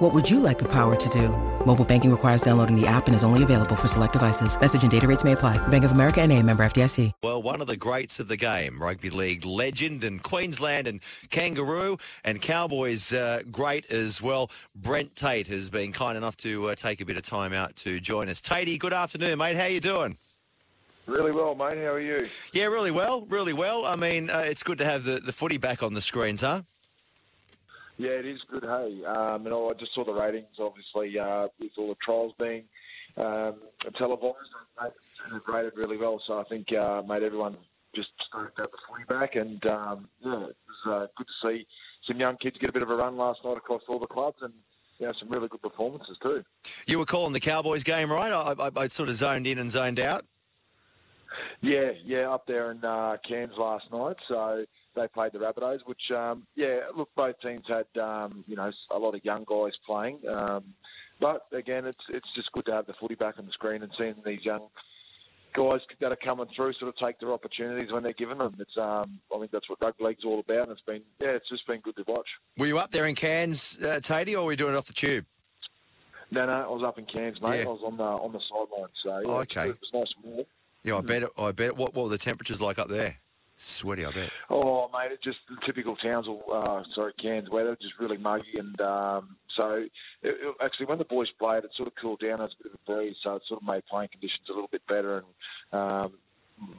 What would you like the power to do? Mobile banking requires downloading the app and is only available for select devices. Message and data rates may apply. Bank of America and a member FDIC. Well, one of the greats of the game, rugby league legend and Queensland and Kangaroo and Cowboys uh, great as well. Brent Tate has been kind enough to uh, take a bit of time out to join us. Tatey, good afternoon, mate. How you doing? Really well, mate. How are you? Yeah, really well, really well. I mean, uh, it's good to have the, the footy back on the screens, huh? Yeah, it is good. Hey, um, and I just saw the ratings, obviously, uh, with all the trials being um, televised. It rated really well, so I think uh, made everyone just stoked out the footy back, and um, yeah, it was uh, good to see some young kids get a bit of a run last night across all the clubs, and you know, some really good performances too. You were calling the Cowboys game, right? I, I, I sort of zoned in and zoned out. Yeah, yeah, up there in uh, Cairns last night, so they played the Rabbitohs, which, um, yeah, look, both teams had, um, you know, a lot of young guys playing. Um, but again, it's it's just good to have the footy back on the screen and seeing these young guys that are coming through sort of take their opportunities when they're given them. It's, um, I think that's what rugby league's all about. And it's been, yeah, it's just been good to watch. Were you up there in Cairns, uh, Tatey, or were you doing it off the tube? No, no, I was up in Cairns, mate. Yeah. I was on the on the sideline, so yeah, Oh, okay. it was nice and warm. Yeah, I bet. It, I bet. It, what What were the temperatures like up there? Sweaty, I bet. Oh, mate, it just typical Townsville, uh, sorry, Cairns weather, just really muggy. And um, so, it, it- actually, when the boys played, it sort of cooled down. A bit of a breeze, so it sort of made playing conditions a little bit better. And um,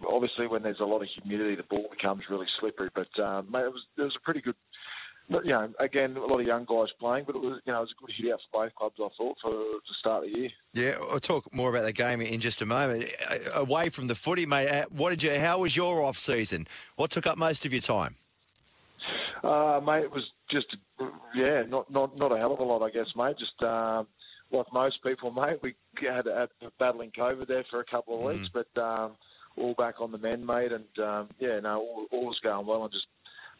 obviously, when there's a lot of humidity, the ball becomes really slippery. But um, mate, it was it was a pretty good. But, you know, again, a lot of young guys playing, but it was you know it was a good hit out for both clubs. I thought for to start the year. Yeah, I'll talk more about the game in just a moment. Away from the footy, mate. uh, What did you? How was your off season? What took up most of your time? Uh, mate, it was just yeah, not not not a hell of a lot, I guess, mate. Just um, like most people, mate, we had, had battling COVID there for a couple of weeks, but um, all back on the mend, mate, and um, yeah, no, all, all was going well, and just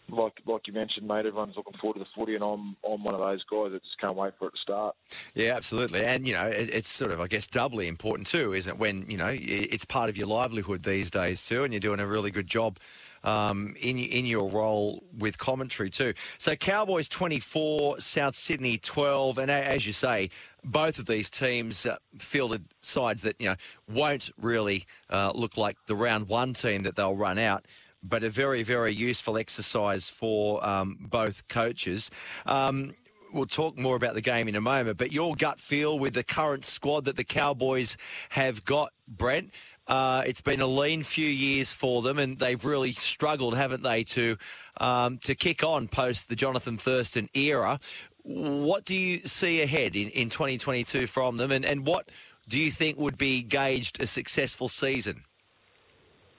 like like you mentioned, mate, everyone's looking forward to the footy, and I'm I'm one of those guys that just can't wait for it to start. Yeah, absolutely. And, you know, it, it's sort of, I guess, doubly important too, isn't it? When, you know, it's part of your livelihood these days too, and you're doing a really good job um, in, in your role with commentary too. So, Cowboys 24, South Sydney 12. And as you say, both of these teams uh, fielded sides that, you know, won't really uh, look like the round one team that they'll run out. But a very, very useful exercise for um, both coaches. Um, we'll talk more about the game in a moment, but your gut feel with the current squad that the Cowboys have got, Brent, uh, it's been a lean few years for them, and they've really struggled, haven't they, to um, to kick on post the Jonathan Thurston era. What do you see ahead in, in 2022 from them, and, and what do you think would be gauged a successful season?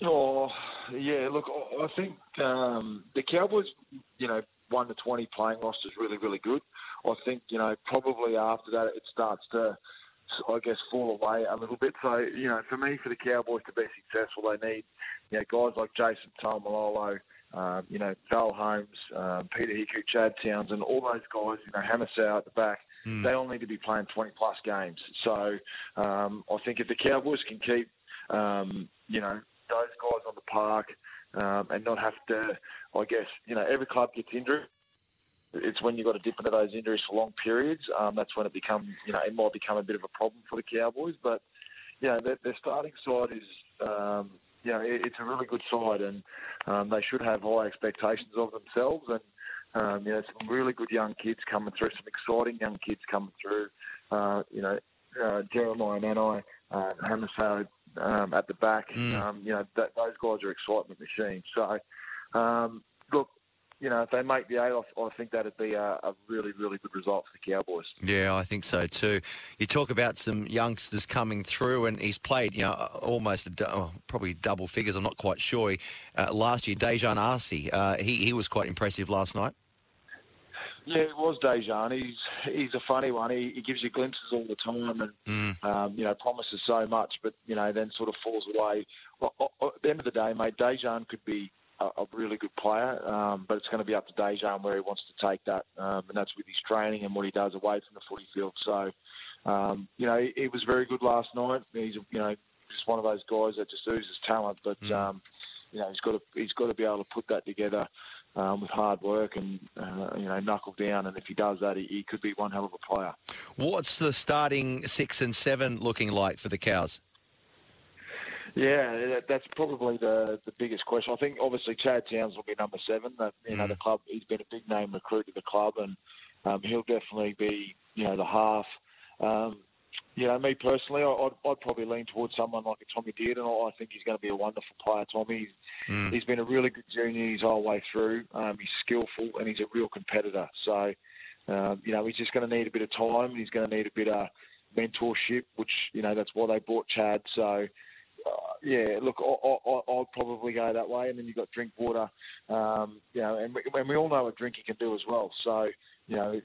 Oh, yeah. Look, I think um, the Cowboys, you know, one to twenty playing roster is really, really good. I think you know probably after that it starts to, I guess, fall away a little bit. So you know, for me, for the Cowboys to be successful, they need you know guys like Jason Taumalolo, um, you know, Val Holmes, um, Peta Hiku, Chad Townsend, all those guys, you know, Hamiso at the back. They all need to be playing 20 plus games. So um, I think if the Cowboys can keep, um, you know, those guys park um, and not have to, I guess, you know, every club gets injured. It's when you've got to dip into those injuries for long periods. Um, that's when it becomes, you know, it might become a bit of a problem for the Cowboys. But, you know, their, their starting side is, um, you know, it, it's a really good side and um, they should have high expectations of themselves. And, um, you know, some really good young kids coming through, some exciting young kids coming through. Uh, you know, uh, Jeremiah Nanai, uh, Hamiso um, at the back. Um, you know, that, those guys are excitement machines. So, um, look, you know, if they make the eight, I, I think that'd be a, a really, really good result for the Cowboys. Yeah, I think so too. You talk about some youngsters coming through, and he's played, you know, almost a, oh, probably double figures. I'm not quite sure. Uh, last year, Dejan Arce, uh, he he was quite impressive last night. Yeah, it was Dejan. He's he's a funny one. He, he gives you glimpses all the time, and Mm. um, you know promises so much, but you know then sort of falls away. Well, At the end of the day, mate, Dejan could be a, a really good player, um, but it's going to be up to Dejan where he wants to take that, um, and that's with his training and what he does away from the footy field. So, um, you know, he, he was very good last night. He's you know just one of those guys that just oozes talent, but Mm. You know he's got to he's got to be able to put that together um, with hard work and uh, you know knuckle down. And if he does that, he, he could be one hell of a player. What's the starting six and seven looking like for the Cows? Yeah, that- that's probably the the biggest question. I think obviously Chad Towns will be number seven. That you know Mm. the club he's been a big name recruit to the club, and um, he'll definitely be you know the half. Um, you know, me personally, I- I'd, I'd probably lean towards someone like a Tommy Dearden. I I think he's going to be a wonderful player. Tommy, Mm. he's been a really good junior his whole way through. Um, he's skillful and he's a real competitor. So, um, you know, he's just going to need a bit of time. He's going to need a bit of mentorship, which you know that's why they bought Chad. So. Uh, yeah, look, I, I, I'll probably go that way, and then you've got Drinkwater, um, you know, and we, and we all know what Drinky can do as well. So, you know,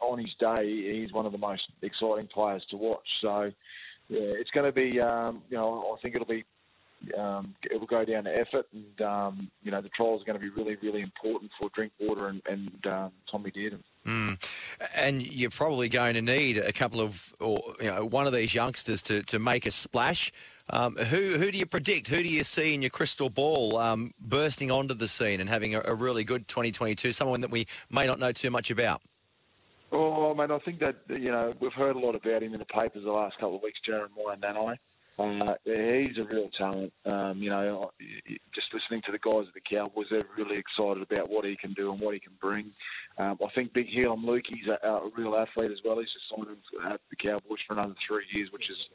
on his day, he's one of the most exciting players to watch. So, yeah, it's going to be, um, you know, I think it'll be, um, it will go down to effort, and um, you know, the trials are going to be really, really important for Drinkwater and, and um, Tommy Dearden. Mm. And you're probably going to need a couple of, or you know, one of these youngsters to, to make a splash. Um, who who do you predict? Who do you see in your crystal ball um, bursting onto the scene and having a, a really good 2022? Someone that we may not know too much about. Oh, man, I think that you know we've heard a lot about him in the papers the last couple of weeks, Jeremiah Nanai. Uh, he's a real talent. Um, you know, just listening to the guys at the Cowboys, they're really excited about what he can do and what he can bring. Um, I think Big Heilum Luki, he's a, a real athlete as well. He's just signed at the Cowboys for another three years, which is,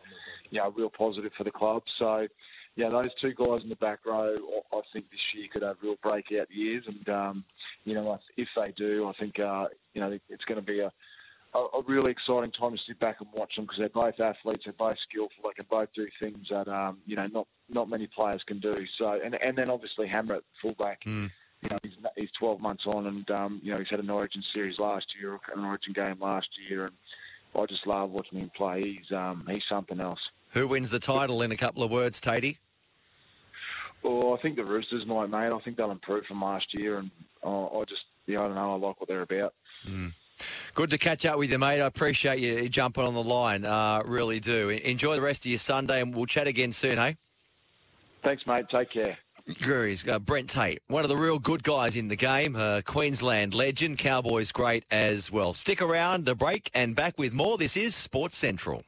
you know, real positive for the club. So, yeah, those two guys in the back row, I I think this year could have real breakout years. And, um, you know, if they do, I think, uh, you know, it's going to be a, a, a really exciting time to sit back and watch them because they're both athletes, they're both skillful, they can both do things that um, you know not not many players can do. So and and then obviously Hammer at fullback. Mm. You know he's, he's 12 months on, and um, you know he's had an Origin series last year, an Origin game last year, and I just love watching him play. He's um, he's something else. Who wins the title in a couple of words, Tatey? Well, I think the Roosters might, mate. I think they'll improve from last year, and uh, I just yeah, I don't know. I like what they're about. Good to catch up with you, mate. I appreciate you jumping on the line. Uh, really do. Enjoy the rest of your Sunday, and we'll chat again soon, hey? Thanks, mate. Take care. Gurus, uh, Brent Tate, one of the real good guys in the game, uh, Queensland legend, Cowboys great as well. Stick around, the break, and back with more. This is Sports Central.